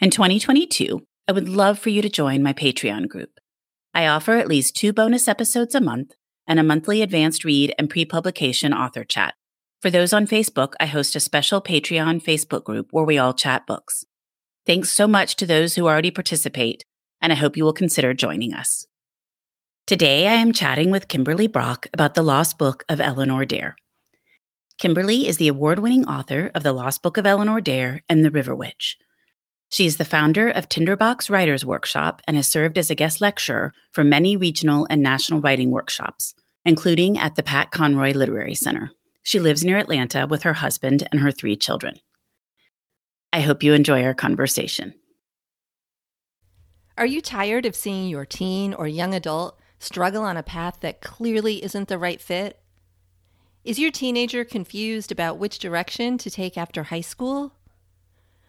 In 2022, I would love for you to join my Patreon group. I offer at least two bonus episodes a month and a monthly advanced read and pre publication author chat. For those on Facebook, I host a special Patreon Facebook group where we all chat books. Thanks so much to those who already participate, and I hope you will consider joining us. Today, I am chatting with Kimberly Brock about the lost book of Eleanor Dare. Kimberly is the award winning author of The Lost Book of Eleanor Dare and The River Witch. She is the founder of Tinderbox Writers Workshop and has served as a guest lecturer for many regional and national writing workshops, including at the Pat Conroy Literary Center. She lives near Atlanta with her husband and her three children. I hope you enjoy our conversation. Are you tired of seeing your teen or young adult struggle on a path that clearly isn't the right fit? Is your teenager confused about which direction to take after high school?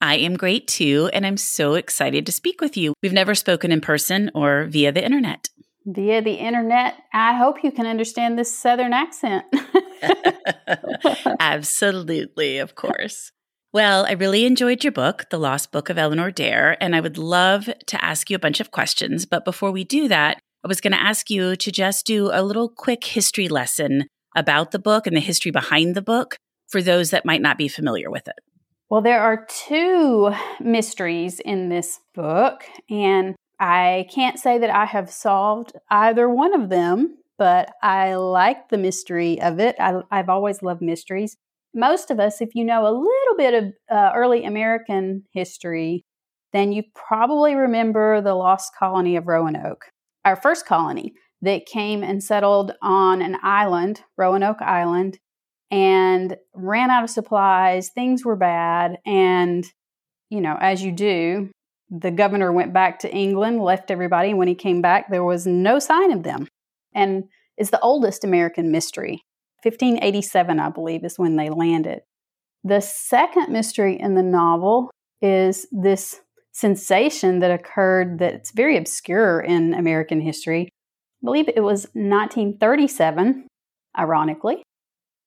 I am great too, and I'm so excited to speak with you. We've never spoken in person or via the internet. Via the internet, I hope you can understand this Southern accent. Absolutely, of course. Well, I really enjoyed your book, The Lost Book of Eleanor Dare, and I would love to ask you a bunch of questions. But before we do that, I was going to ask you to just do a little quick history lesson about the book and the history behind the book for those that might not be familiar with it. Well, there are two mysteries in this book, and I can't say that I have solved either one of them, but I like the mystery of it. I, have always loved mysteries. Most of us, if you know a little bit of uh, early American history, then you probably remember the lost colony of Roanoke, our first colony that came and settled on an island, Roanoke Island, and ran out of supplies. Things were bad. And, you know, as you do, the governor went back to England, left everybody. And when he came back, there was no sign of them. And it's the oldest American mystery. 1587, I believe, is when they landed. The second mystery in the novel is this sensation that occurred that's very obscure in American history. I believe it was 1937, ironically,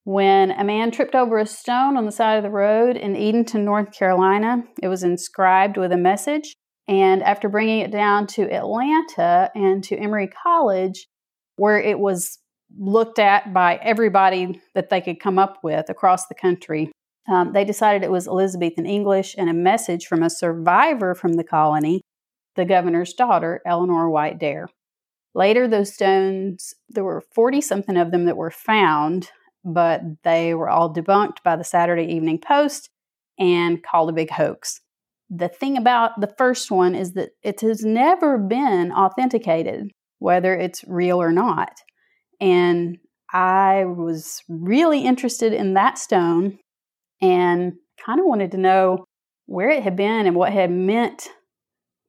when a man tripped over a stone on the side of the road in Edenton, North Carolina. It was inscribed with a message. And after bringing it down to Atlanta and to Emory College, where it was looked at by everybody that they could come up with across the country, um, they decided it was Elizabethan English and a message from a survivor from the colony, the governor's daughter, Eleanor White Dare. Later, those stones, there were 40 something of them that were found but they were all debunked by the Saturday Evening Post and called a big hoax. The thing about the first one is that it has never been authenticated, whether it's real or not. And I was really interested in that stone and kind of wanted to know where it had been and what had meant,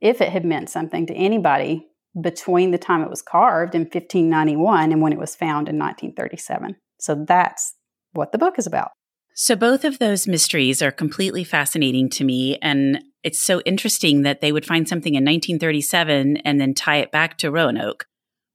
if it had meant something to anybody between the time it was carved in 1591 and when it was found in 1937. So that's what the book is about. So both of those mysteries are completely fascinating to me. And it's so interesting that they would find something in 1937 and then tie it back to Roanoke.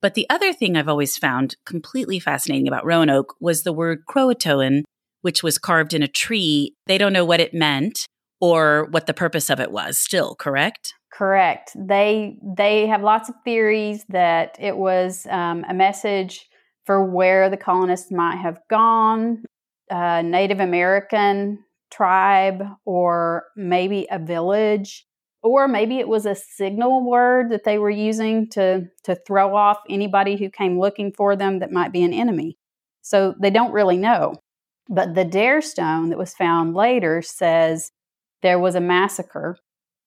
But the other thing I've always found completely fascinating about Roanoke was the word Croatoan, which was carved in a tree. They don't know what it meant or what the purpose of it was still, correct? Correct. They they have lots of theories that it was um, a message for where the colonists might have gone, a Native American tribe, or maybe a village, or maybe it was a signal word that they were using to to throw off anybody who came looking for them that might be an enemy. So they don't really know. But the Dare Stone that was found later says there was a massacre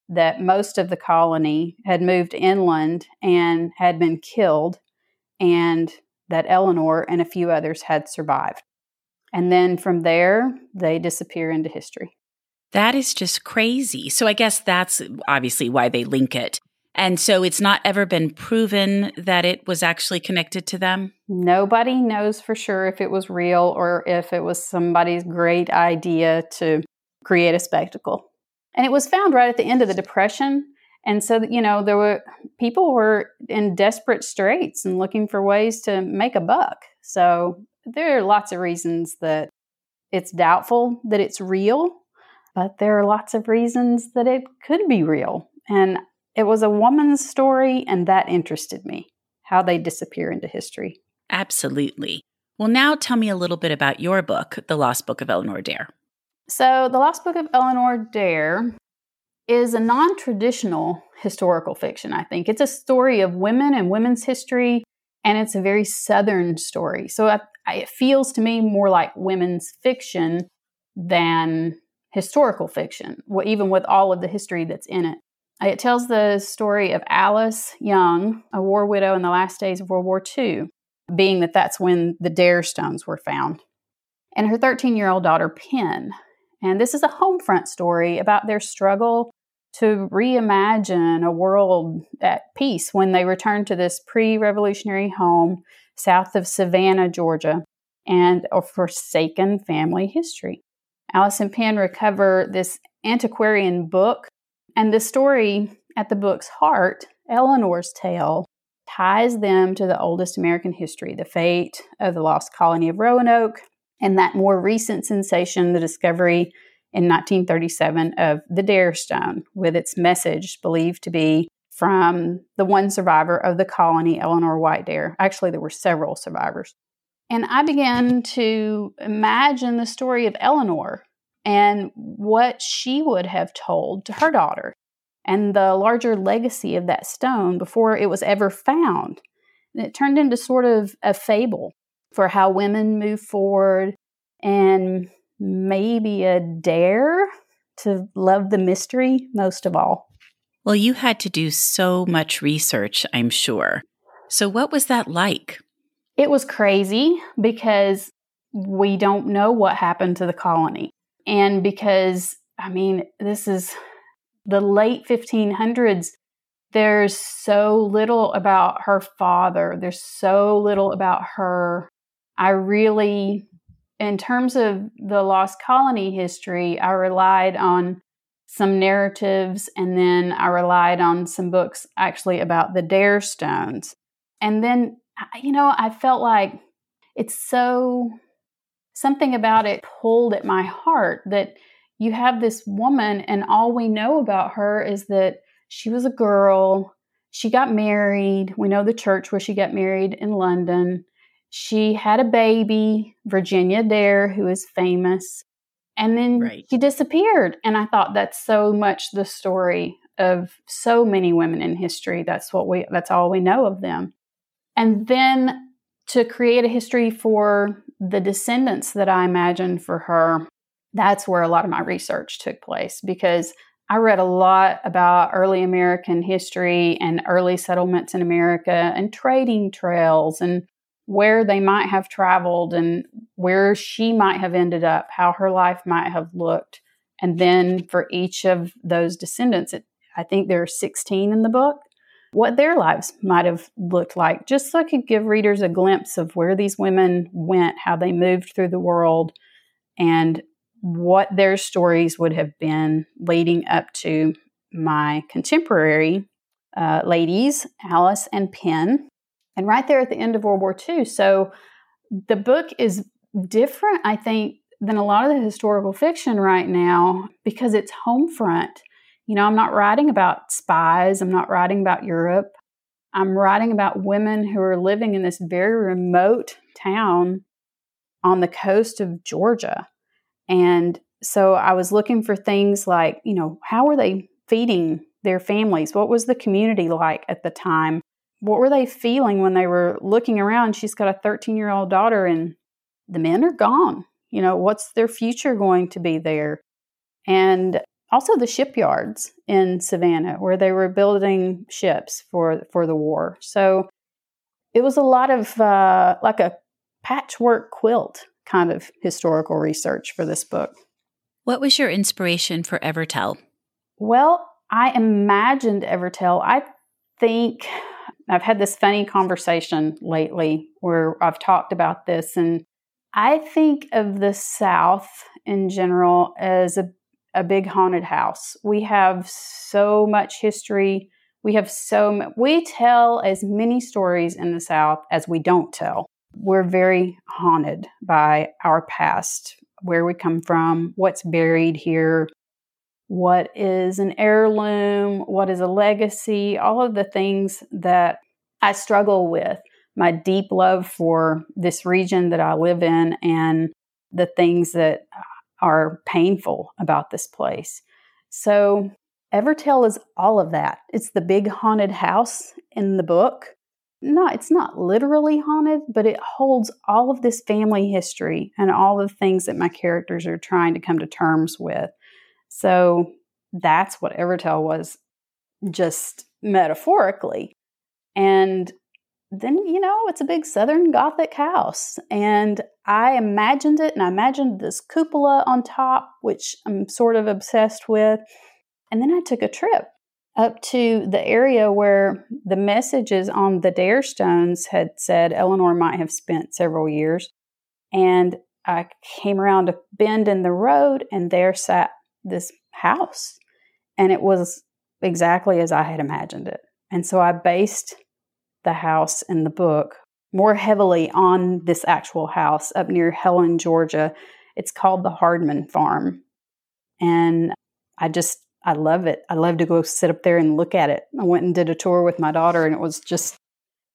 that most of the colony had moved inland and had been killed, and that Eleanor and a few others had survived. And then from there, they disappear into history. That is just crazy. So I guess that's obviously why they link it. And so it's not ever been proven that it was actually connected to them? Nobody knows for sure if it was real or if it was somebody's great idea to create a spectacle. And it was found right at the end of the Depression. And so, you know, there were people were in desperate straits and looking for ways to make a buck. So there are lots of reasons that it's doubtful that it's real, but there are lots of reasons that it could be real. And it was a woman's story, and that interested me how they disappear into history. Absolutely. Well, now tell me a little bit about your book, The Lost Book of Eleanor Dare. So, The Lost Book of Eleanor Dare is a non traditional historical fiction, I think. It's a story of women and women's history, and it's a very Southern story. So, I, I, it feels to me more like women's fiction than historical fiction, even with all of the history that's in it. It tells the story of Alice Young, a war widow in the last days of World War II, being that that's when the Dare Stones were found, and her 13 year old daughter, Pen. And this is a home front story about their struggle to reimagine a world at peace when they return to this pre revolutionary home south of Savannah, Georgia, and a forsaken family history. Alice and Pen recover this antiquarian book, and the story at the book's heart, Eleanor's tale, ties them to the oldest American history, the fate of the lost colony of Roanoke, and that more recent sensation, the discovery in 1937 of the Dare Stone, with its message believed to be from the one survivor of the colony, Eleanor White Dare. Actually, there were several survivors. And I began to imagine the story of Eleanor and what she would have told to her daughter and the larger legacy of that stone before it was ever found. And it turned into sort of a fable for how women move forward and maybe a dare to love the mystery most of all. Well, you had to do so much research, I'm sure. So, what was that like? It was crazy because we don't know what happened to the colony. And because, I mean, this is the late 1500s, there's so little about her father, there's so little about her I really, in terms of the lost colony history, I relied on some narratives and then I relied on some books actually about the Dare Stones. And then, you know, I felt like it's so, something about it pulled at my heart that you have this woman and all we know about her is that she was a girl. She got married. We know the church where she got married in London. She had a baby, Virginia Dare, who is famous, and then right. she disappeared. And I thought that's so much the story of so many women in history. That's what we that's all we know of them. And then to create a history for the descendants that I imagined for her, that's where a lot of my research took place because I read a lot about early American history and early settlements in America and trading trails and where they might have traveled and where she might have ended up, how her life might have looked. And then for each of those descendants, it, I think there are 16 in the book. what their lives might have looked like, just so I could give readers a glimpse of where these women went, how they moved through the world, and what their stories would have been leading up to my contemporary uh, ladies, Alice and Pen, and right there at the end of World War II. So the book is different, I think, than a lot of the historical fiction right now because it's home front. You know, I'm not writing about spies, I'm not writing about Europe. I'm writing about women who are living in this very remote town on the coast of Georgia. And so I was looking for things like, you know, how were they feeding their families? What was the community like at the time? What were they feeling when they were looking around? She's got a 13 year old daughter, and the men are gone. You know, what's their future going to be there? And also the shipyards in Savannah, where they were building ships for for the war. So it was a lot of uh, like a patchwork quilt kind of historical research for this book. What was your inspiration for Evertell? Well, I imagined Evertell. I think I've had this funny conversation lately where I've talked about this, and I think of the South in general as a, a big haunted house. We have so much history. We have so we tell as many stories in the South as we don't tell. We're very haunted by our past, where we come from, what's buried here, what is an heirloom, what is a legacy, all of the things that I struggle with. My deep love for this region that I live in and the things that are painful about this place. So, Evertell is all of that. It's the big haunted house in the book. No, it's not literally haunted, but it holds all of this family history and all the things that my characters are trying to come to terms with. So that's what Evertell was just metaphorically. And then, you know, it's a big Southern Gothic house. And I imagined it, and I imagined this cupola on top, which I'm sort of obsessed with. And then I took a trip up to the area where the messages on the Dare Stones had said Eleanor might have spent several years. And I came around a bend in the road, and there sat this house. And it was exactly as I had imagined it. And so I based the house in the book more heavily on this actual house up near Helen, Georgia. It's called the Hardman Farm. And I just, I love it. I love to go sit up there and look at it. I went and did a tour with my daughter, and it was just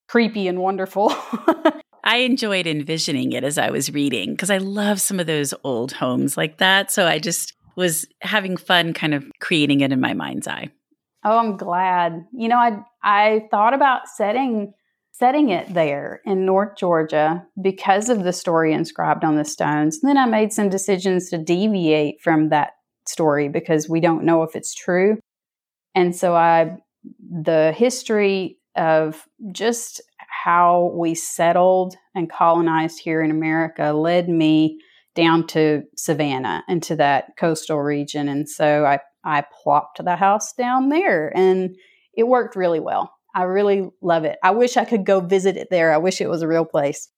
creepy and wonderful. I enjoyed envisioning it as I was reading because I love some of those old homes like that. So I just was having fun kind of creating it in my mind's eye. Oh, I'm glad. You know, I I thought about setting setting it there in North Georgia because of the story inscribed on the stones. And then I made some decisions to deviate from that story because we don't know if it's true. And so I the history of just how we settled and colonized here in America led me down to Savannah into that coastal region. And so I, I plopped the house down there and it worked really well. I really love it. I wish I could go visit it there. I wish it was a real place.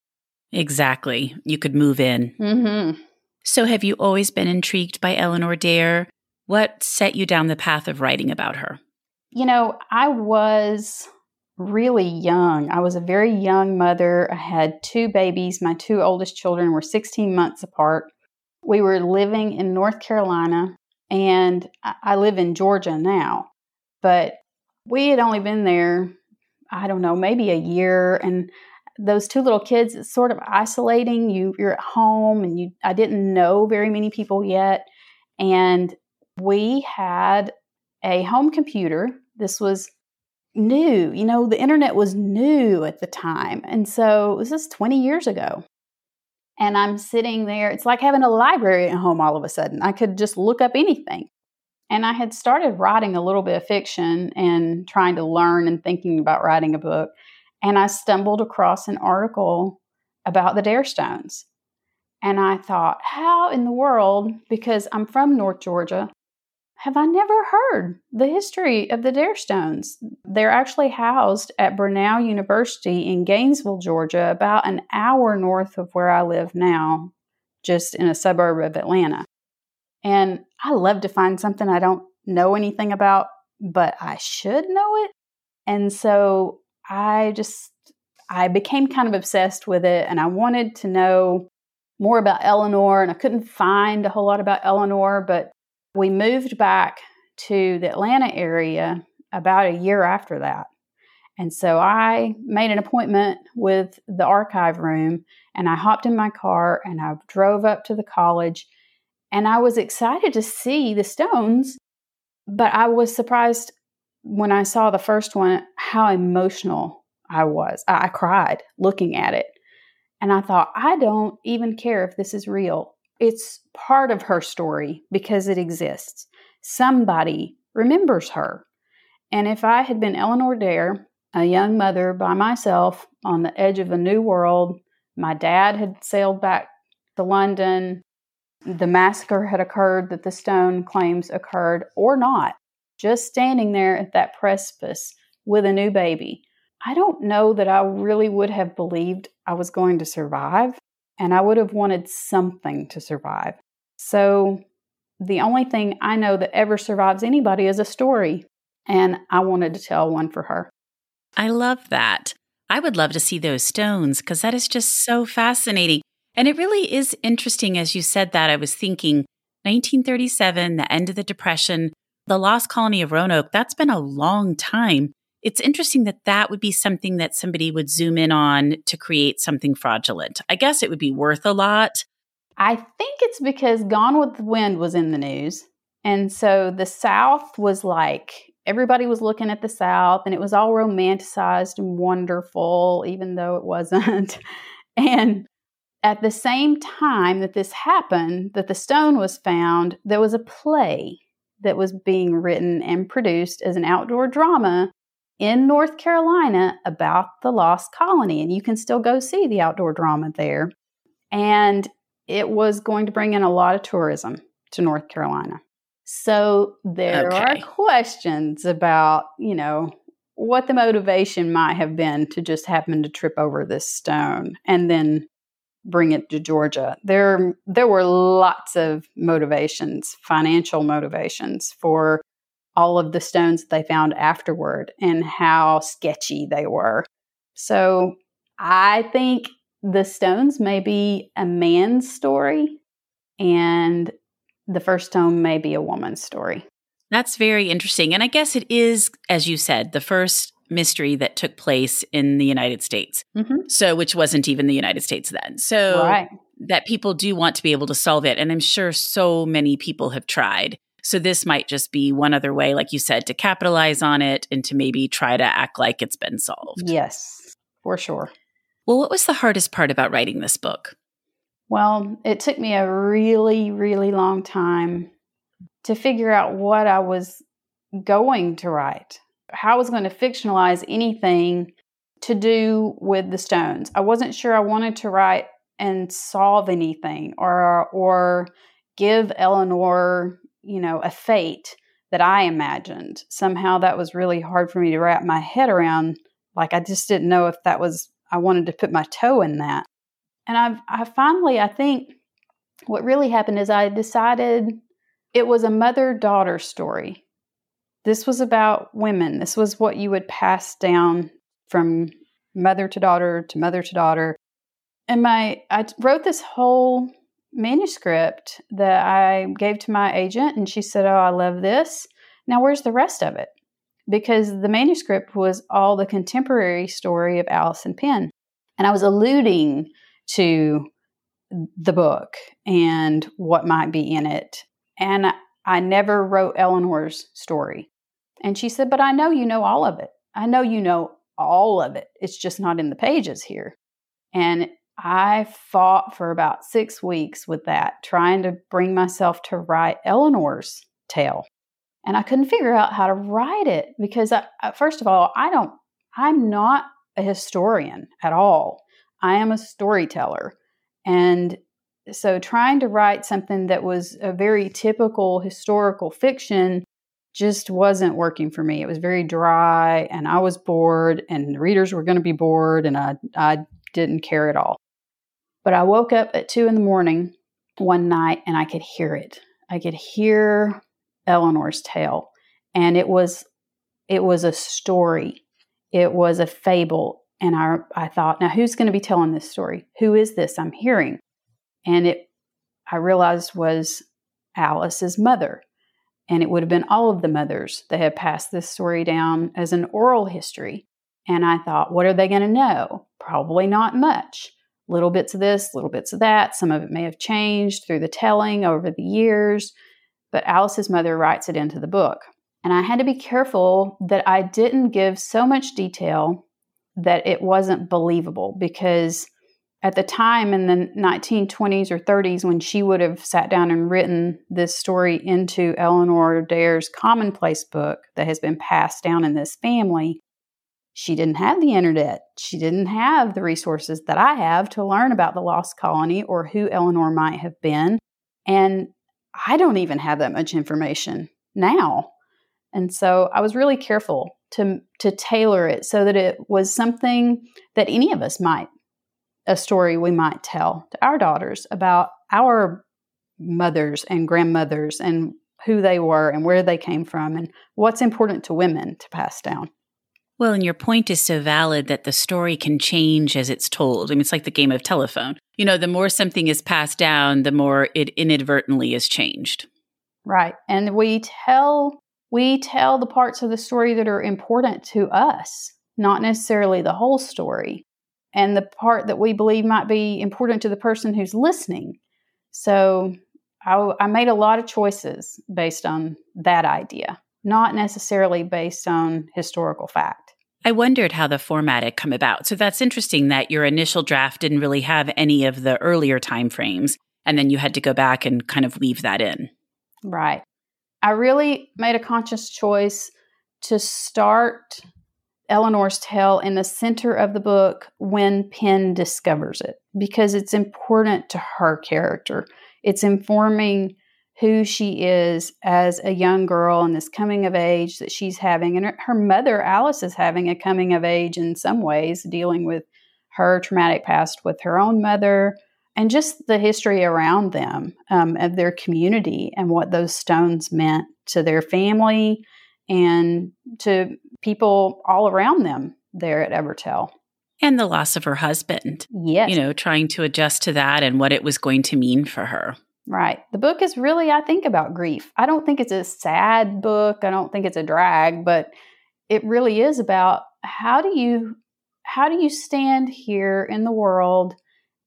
Exactly. You could move in. Mm-hmm. So, have you always been intrigued by Eleanor Dare? What set you down the path of writing about her? You know, I was really young. I was a very young mother. I had two babies. My two oldest children were 16 months apart. We were living in North Carolina, and I live in Georgia now. But we had only been there, I don't know, maybe a year. And those two little kids, it's sort of isolating. You, you're at home, and you. I didn't know very many people yet. And we had a home computer. This was new. You know, the internet was new at the time. And so this is 20 years ago. And I'm sitting there. It's like having a library at home all of a sudden. I could just look up anything. And I had started writing a little bit of fiction and trying to learn and thinking about writing a book. And I stumbled across an article about the Dare Stones. And I thought, how in the world, because I'm from North Georgia, have I never heard the history of the Dare Stones? They're actually housed at Brenau University in Gainesville, Georgia, about an hour north of where I live now, just in a suburb of Atlanta. And I love to find something I don't know anything about, but I should know it. And so I just I became kind of obsessed with it and I wanted to know more about Eleanor and I couldn't find a whole lot about Eleanor, but we moved back to the Atlanta area about a year after that. And so I made an appointment with the archive room and I hopped in my car and I drove up to the college and I was excited to see the stones, but I was surprised when I saw the first one how emotional I was. I, I cried looking at it. And I thought, I don't even care if this is real. It's part of her story because it exists. Somebody remembers her. And if I had been Eleanor Dare, a young mother by myself on the edge of a new world, my dad had sailed back to London, the massacre had occurred that the stone claims occurred, or not, just standing there at that precipice with a new baby. I don't know that I really would have believed I was going to survive, and I would have wanted something to survive. So, the only thing I know that ever survives anybody is a story, and I wanted to tell one for her. I love that. I would love to see those stones because that is just so fascinating. And it really is interesting as you said that. I was thinking 1937, the end of the Depression, the lost colony of Roanoke, that's been a long time it's interesting that that would be something that somebody would zoom in on to create something fraudulent. I guess it would be worth a lot. I think it's because Gone with the Wind was in the news. And so the South was like, everybody was looking at the South and it was all romanticized and wonderful, even though it wasn't. and at the same time that this happened, that the stone was found, there was a play that was being written and produced as an outdoor drama in North Carolina about the lost colony. And you can still go see the outdoor drama there. And it was going to bring in a lot of tourism to North Carolina. So there okay. are questions about, you know, what the motivation might have been to just happen to trip over this stone and then bring it to Georgia. There there were lots of motivations, financial motivations for all of the stones that they found afterward and how sketchy they were. So I think the stones may be a man's story and the first stone may be a woman's story. That's very interesting. And I guess it is, as you said, the first mystery that took place in the United States. Mm-hmm. So, which wasn't even the United States then. So, right. that people do want to be able to solve it. And I'm sure so many people have tried. So this might just be one other way, like you said, to capitalize on it and to maybe try to act like it's been solved. Yes, for sure. Well, what was the hardest part about writing this book? Well, it took me a really, really long time to figure out what I was going to write, how I was going to fictionalize anything to do with the stones. I wasn't sure I wanted to write and solve anything or or give Eleanor you know, a fate that I imagined. Somehow that was really hard for me to wrap my head around. Like I just didn't know if that was I wanted to put my toe in that. And I've I finally I think what really happened is I decided it was a mother-daughter story. This was about women. This was what you would pass down from mother to daughter to mother to daughter. And my I wrote this whole manuscript that I gave to my agent, and she said, Oh, I love this. Now, where's the rest of it? Because the manuscript was all the contemporary story of Alice and Pen. And I was alluding to the book and what might be in it. And I never wrote Eleanor's story. And she said, But I know you know all of it. I know you know all of it. It's just not in the pages here. And I fought for about six weeks with that, trying to bring myself to write Eleanor's tale. And I couldn't figure out how to write it because, I, first of all, I don't, I'm not a historian at all. I am a storyteller. And So trying to write something that was a very typical historical fiction just wasn't working for me. It was very dry and I was bored and the readers were going to be bored and I, I didn't care at all. But I woke up at two in the morning one night and I could hear it. I could hear Eleanor's tale. And it was it was a story. It was a fable. And I I thought, now who's going to be telling this story? Who is this I'm hearing? And it I realized was Alice's mother. And it would have been all of the mothers that had passed this story down as an oral history. And I thought, what are they going to know? Probably not much. Little bits of this, little bits of that. Some of it may have changed through the telling over the years, but Alice's mother writes it into the book. And I had to be careful that I didn't give so much detail that it wasn't believable because at the time in the 1920s or 30s when she would have sat down and written this story into Eleanor Dare's commonplace book that has been passed down in this family, she didn't have the internet. She didn't have the resources that I have to learn about the lost colony or who Eleanor might have been. And I don't even have that much information now. And so I was really careful to to tailor it so that it was something that any of us might a story we might tell to our daughters about our mothers and grandmothers and who they were and where they came from and what's important to women to pass down. Well, and your point is so valid that the story can change as it's told. I mean, it's like the game of telephone. You know, the more something is passed down, the more it inadvertently is changed. Right. And we tell we tell the parts of the story that are important to us, not necessarily the whole story and the part that we believe might be important to the person who's listening. So I, I, made a lot of choices based on that idea, not necessarily based on historical fact. I wondered how the format had come about. So that's interesting that your initial draft didn't really have any of the earlier time frames, and then you had to go back and kind of weave that in. Right. I really made a conscious choice to start Eleanor's tale in the center of the book when Pen discovers it because it's important to her character. It's informing who she is as a young girl and this coming of age that she's having. And her mother, Alice, is having a coming of age in some ways, dealing with her traumatic past with her own mother and just the history around them um, of their community and what those stones meant to their family and to people all around them there at Evertell. And the loss of her husband. Yes. You know, trying to adjust to that and what it was going to mean for her. Right. The book is really, I think, about grief. I don't think it's a sad book. I don't think it's a drag, but it really is about how do you how do you stand here in the world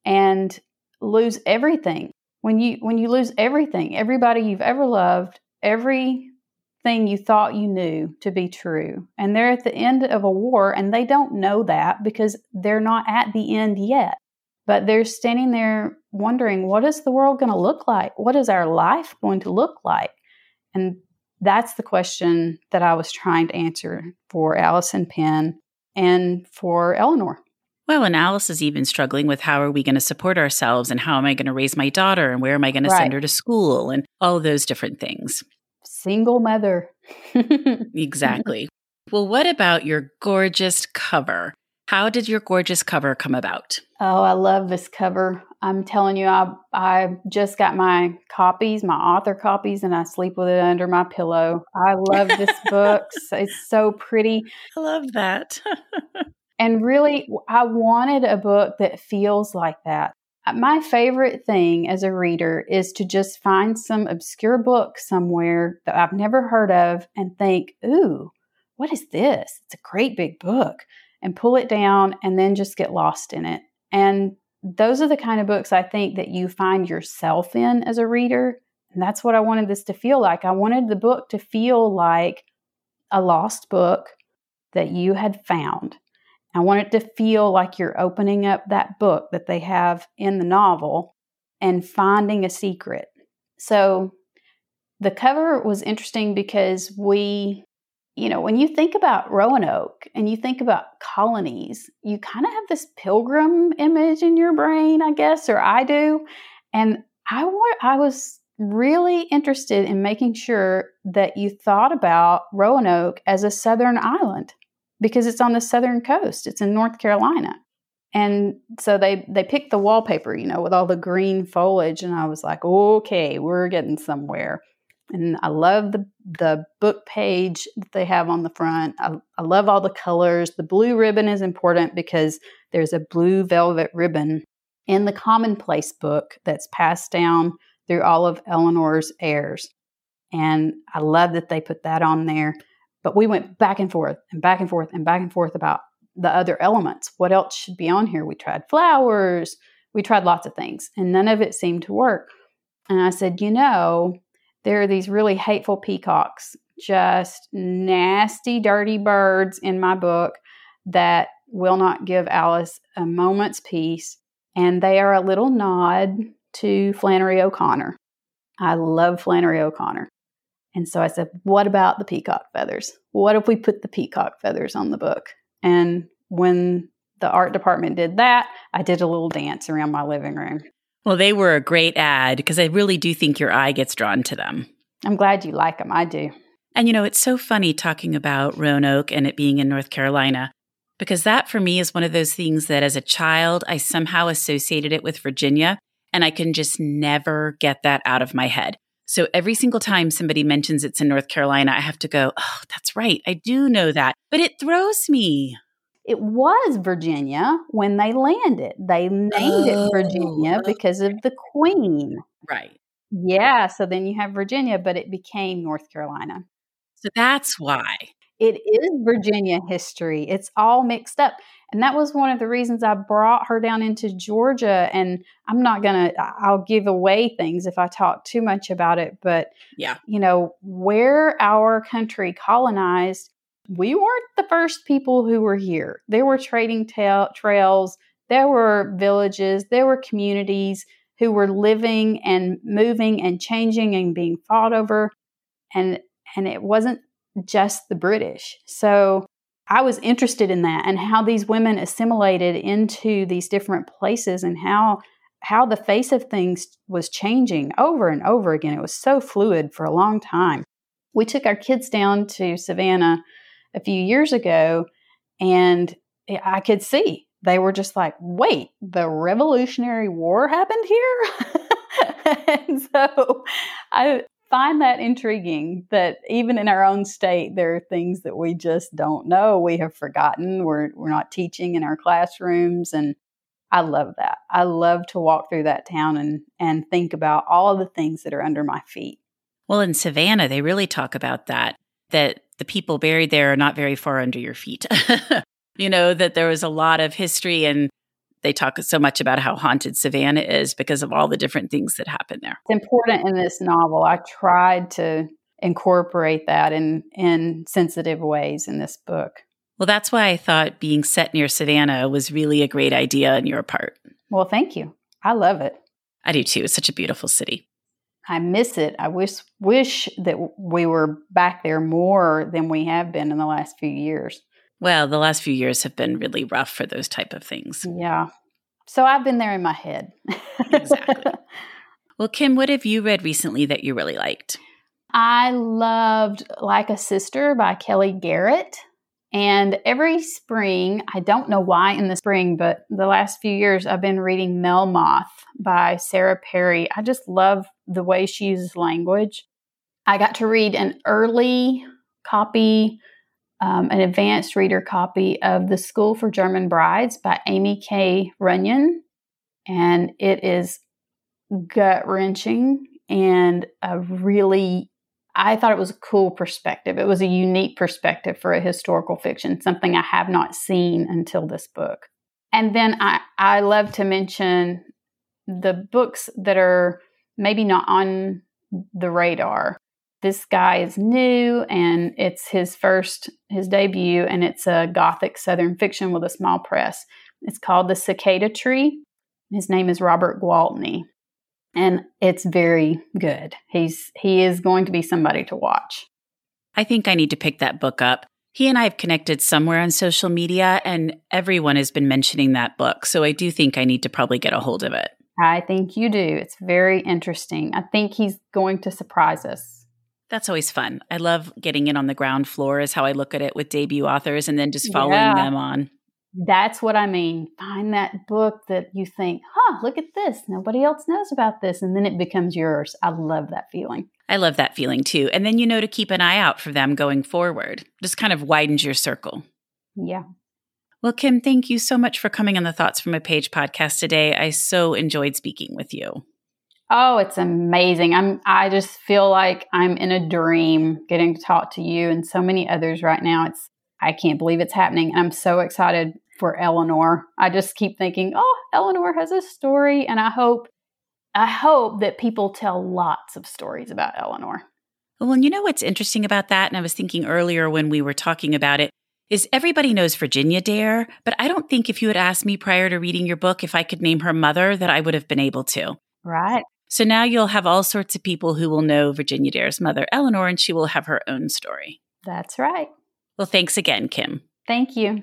and lose everything when you when you lose everything everybody you've ever loved everything you thought you knew to be true. And they're at the end of a war and they don't know that because they're not at the end yet. But they're standing there wondering, what is the world going to look like? What is our life going to look like? And that's the question that I was trying to answer for Alice and Pen and for Eleanor. Well, and Alice is even struggling with how are we going to support ourselves and how am I going to raise my daughter and where am I going to send her to school and all those different things single mother. exactly. Well, what about your gorgeous cover? How did your gorgeous cover come about? Oh, I love this cover. I'm telling you, I I just got my copies, my author copies, and I sleep with it under my pillow. I love this book. It's so pretty. I love that. and really, I wanted a book that feels like that. Uh, my favorite thing as a reader is to just find some obscure book somewhere that I've never heard of and think, ooh, what is this? It's a great big book, and pull it down and then just get lost in it. And those are the kind of books I think that you find yourself in as a reader. And that's what I wanted this to feel like. I wanted the book to feel like a lost book that you had found I want it to feel like you're opening up that book that they have in the novel and finding a secret. So the cover was interesting because we, you know, when you think about Roanoke and you think about colonies, you kind of have this pilgrim image in your brain, I guess, or I do. And I, I was really interested in making sure that you thought about Roanoke as a southern island because it's on the southern coast. It's in North Carolina. And so they they picked the wallpaper, you know, with all the green foliage and I was like, "Okay, we're getting somewhere." And I love the the book page that they have on the front. I, I love all the colors. The blue ribbon is important because there's a blue velvet ribbon in the commonplace book that's passed down through all of Eleanor's heirs. And I love that they put that on there. But we went back and forth and back and forth and back and forth about the other elements. What else should be on here? We tried flowers, we tried lots of things, and none of it seemed to work. And I said, you know, there are these really hateful peacocks, just nasty, dirty birds in my book that will not give Alice a moment's peace. And they are a little nod to Flannery O'Connor. I love Flannery O'Connor. And so I said, What about the peacock feathers? What if we put the peacock feathers on the book? And when the art department did that, I did a little dance around my living room. Well, they were a great ad because I really do think your eye gets drawn to them. I'm glad you like them. I do. And you know, it's so funny talking about Roanoke and it being in North Carolina because that for me is one of those things that as a child, I somehow associated it with Virginia and I can just never get that out of my head. So every single time somebody mentions it's in North Carolina, I have to go, oh, that's right. I do know that. But it throws me. It was Virginia when they landed. They named oh, it Virginia because of the Queen. Right. Yeah. So then you have Virginia, but it became North Carolina. So that's why. It is Virginia history. It's all mixed up. And that was one of the reasons I brought her down into Georgia. And I'm not going to, I'll give away things if I talk too much about it. But, yeah, you know, where our country colonized, we weren't the first people who were here. There were trading ta- trails, there were villages, there were communities who were living and moving and changing and being fought over. And, and it wasn't just the British. So, I was interested in that and how these women assimilated into these different places and how how the face of things was changing over and over again. It was so fluid for a long time. We took our kids down to Savannah a few years ago and I could see they were just like, wait, the Revolutionary War happened here? and so I find that intriguing that even in our own state, there are things that we just don't know. We have forgotten. We're, we're not teaching in our classrooms. And I love that. I love to walk through that town and, and think about all the things that are under my feet. Well, in Savannah, they really talk about that, that the people buried there are not very far under your feet. you know, that there was a lot of history and they talk so much about how haunted Savannah is because of all the different things that happen there. It's important in this novel. I tried to incorporate that in in sensitive ways in this book. Well, that's why I thought being set near Savannah was really a great idea on your part. Well, thank you. I love it. I do too. It's such a beautiful city. I miss it. I wish wish that we were back there more than we have been in the last few years. Well, the last few years have been really rough for those type of things. Yeah. So I've been there in my head. exactly. Well, Kim, what have you read recently that you really liked? I loved Like a Sister by Kellye Garrett. And every spring, I don't know why in the spring, but the last few years, I've been reading Melmoth by Sarah Perry. I just love the way she uses language. I got to read an early copy um, an advanced reader copy of The School for German Brides by Aimie K. Runyan. And it is gut wrenching and a really, I thought it was a cool perspective. It was a unique perspective for a historical fiction, something I have not seen until this book. And then I, I love to mention the books that are maybe not on the radar this guy is new and it's his first his debut and it's a gothic southern fiction with a small press it's called the cicada tree his name is robert gwaltney and it's very good he's he is going to be somebody to watch i think i need to pick that book up he and i have connected somewhere on social media and everyone has been mentioning that book so i do think i need to probably get a hold of it I think you do. It's very interesting. I think he's going to surprise us. That's always fun. I love getting in on the ground floor, is how I look at it with debut authors and then just following yeah. them on. That's what I mean. Find that book that you think, huh, look at this. Nobody else knows about this. And then it becomes yours. I love that feeling. I love that feeling too. And then you know to keep an eye out for them going forward. Just kind of widens your circle. Yeah. Well, Kim, thank you so much for coming on the Thoughts from a Page podcast today. I so enjoyed speaking with you. Oh, it's amazing. I'm I just feel like I'm in a dream getting to talk to you and so many others right now. It's I can't believe it's happening. And I'm so excited for Eleanor. I just keep thinking, oh, Eleanor has a story. And I hope, I hope that people tell lots of stories about Eleanor. Well, and you know what's interesting about that? And I was thinking earlier when we were talking about it, is everybody knows Virginia Dare, but I don't think if you had asked me prior to reading your book if I could name her mother, that I would have been able to. Right. So now you'll have all sorts of people who will know Virginia Dare's mother, Eleanor, and she will have her own story. That's right. Well, thanks again, Kim. Thank you.